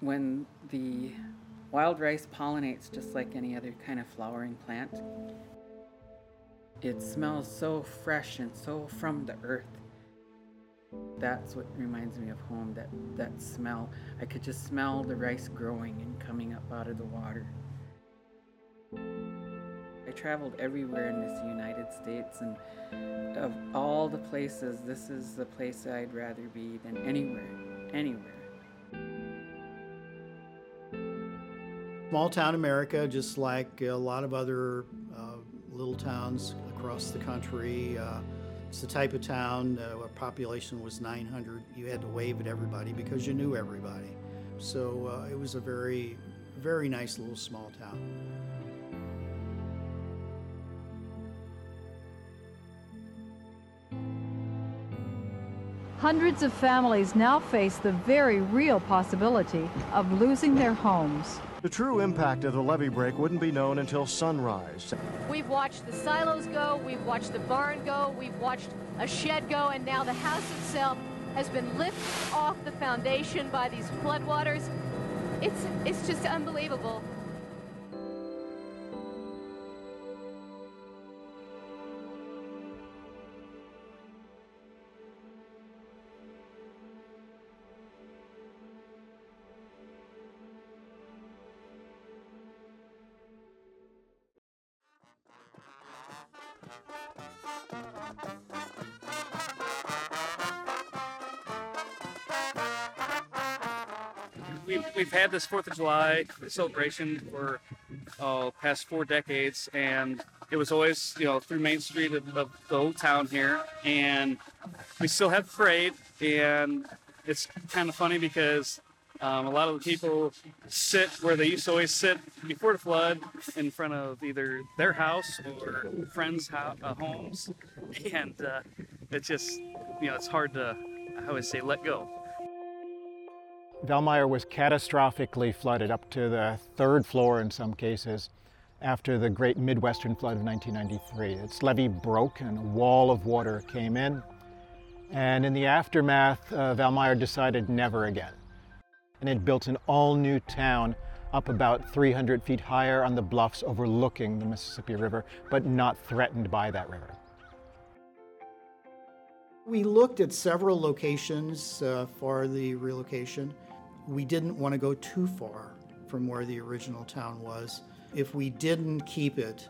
When the wild rice pollinates just like any other kind of flowering plant, it smells so fresh and so from the earth. That's what reminds me of home, that, that smell. I could just smell the rice growing and coming up out of the water. I traveled everywhere in this United States, and of all the places, this is the place I'd rather be than anywhere, anywhere. Small town America, just like a lot of other uh, little towns across the country. Uh, it's the type of town uh, where population was 900. You had to wave at everybody because you knew everybody. So uh, it was a very, very nice little small town. Hundreds of families now face the very real possibility of losing their homes. The true impact of the levee break wouldn't be known until sunrise. We've watched the silos go, we've watched the barn go, we've watched a shed go, and now the house itself has been lifted off the foundation by these floodwaters. It's, it's just unbelievable. We've, we've had this Fourth of July celebration for uh, past four decades, and it was always you know through Main Street of, of the old town here, and we still have parade, and it's kind of funny because um, a lot of the people sit where they used to always sit before the flood in front of either their house or friends' ho- uh, homes, and uh, it's just you know it's hard to I always say let go. Valmeyer was catastrophically flooded up to the third floor in some cases after the great Midwestern flood of 1993. Its levee broke and a wall of water came in. And in the aftermath, uh, Valmeyer decided never again. And it built an all new town up about 300 feet higher on the bluffs overlooking the Mississippi River, but not threatened by that river. We looked at several locations uh, for the relocation. We didn't want to go too far from where the original town was. If we didn't keep it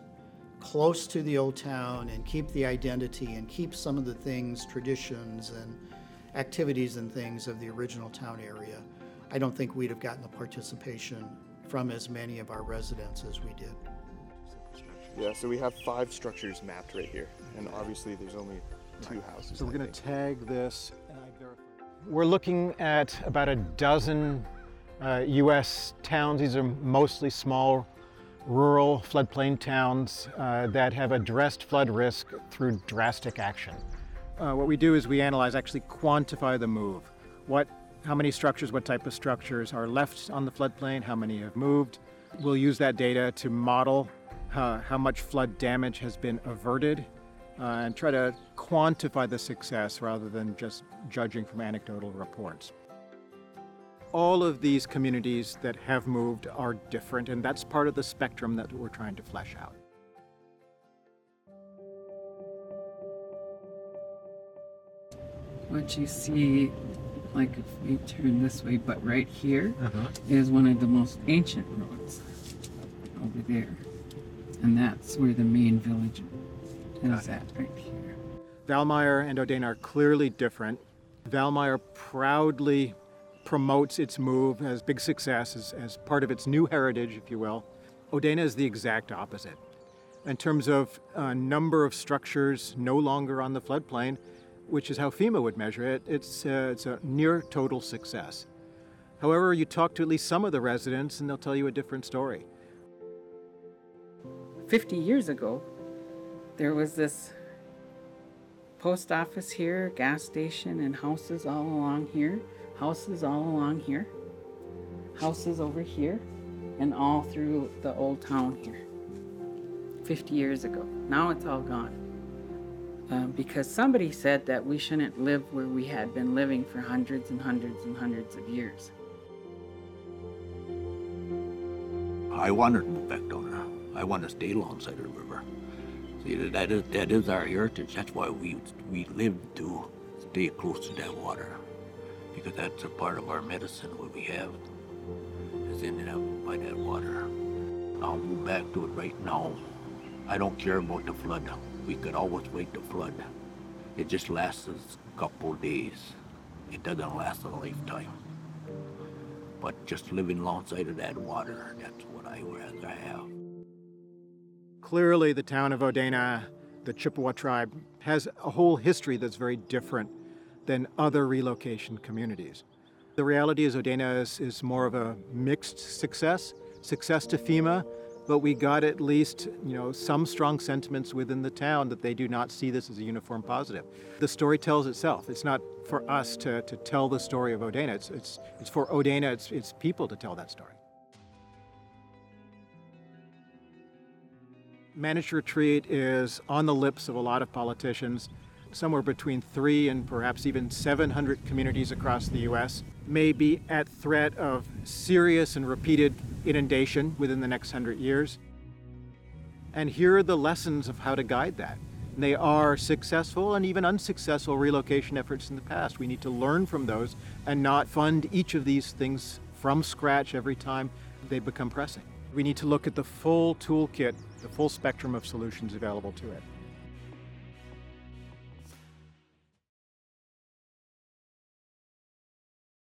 close to the old town and keep the identity and keep some of the things, traditions, and activities and things of the original town area, I don't think we'd have gotten the participation from as many of our residents as we did. Yeah, so we have five structures mapped right here, and obviously there's only two houses. So we're going to tag this. We're looking at about a dozen uh, U.S. towns. These are mostly small, rural floodplain towns uh, that have addressed flood risk through drastic action. Uh, what we do is we analyze, actually quantify the move. What, how many structures, what type of structures are left on the floodplain, how many have moved. We'll use that data to model uh, how much flood damage has been averted uh, and try to quantify the success rather than just judging from anecdotal reports. All of these communities that have moved are different, and that's part of the spectrum that we're trying to flesh out. What you see, like if we turn this way, but right here is one of the most ancient roads over there. And that's where the main village is at, right here. Valmeyer and Odanah are clearly different. Valmeyer proudly promotes its move as big success, as, as part of its new heritage, if you will. Odanah is the exact opposite. In terms of uh, number of structures no longer on the floodplain, which is how FEMA would measure it, it's, uh, it's a near total success. However, you talk to at least some of the residents and they'll tell you a different story. 50 years ago, there was this post office here, gas station, and houses all along here, houses all along here, houses over here, and all through the old town here 50 years ago. Now it's all gone. Um, because somebody said that we shouldn't live where we had been living for hundreds and hundreds and hundreds of years. I wanted to move back down. I wanted to stay alongside the river. That is that is our heritage. That's why we we live to stay close to that water, because that's a part of our medicine. What we have is ended up by that water. I'll move back to it right now. I don't care about the flood. We could always wait the flood. It just lasts a couple days. It doesn't last a lifetime. But just living alongside of that water, that's what I rather have. Clearly, the town of Odanah, the Chippewa tribe, has a whole history that's very different than other relocation communities. The reality is, Odanah is, is more of a mixed success, success to FEMA, but we got at least you know some strong sentiments within the town that they do not see this as a uniform positive. The story tells itself. It's not for us to, to tell the story of Odanah. It's, it's, it's for Odanah, it's, it's people to tell that story. Managed retreat is on the lips of a lot of politicians. Somewhere between three and perhaps even 700 communities across the U.S. may be at threat of serious and repeated inundation within the next hundred years. And here are the lessons of how to guide that. They are successful and even unsuccessful relocation efforts in the past. We need to learn from those and not fund each of these things from scratch every time they become pressing. We need to look at the full toolkit, the full spectrum of solutions available to it.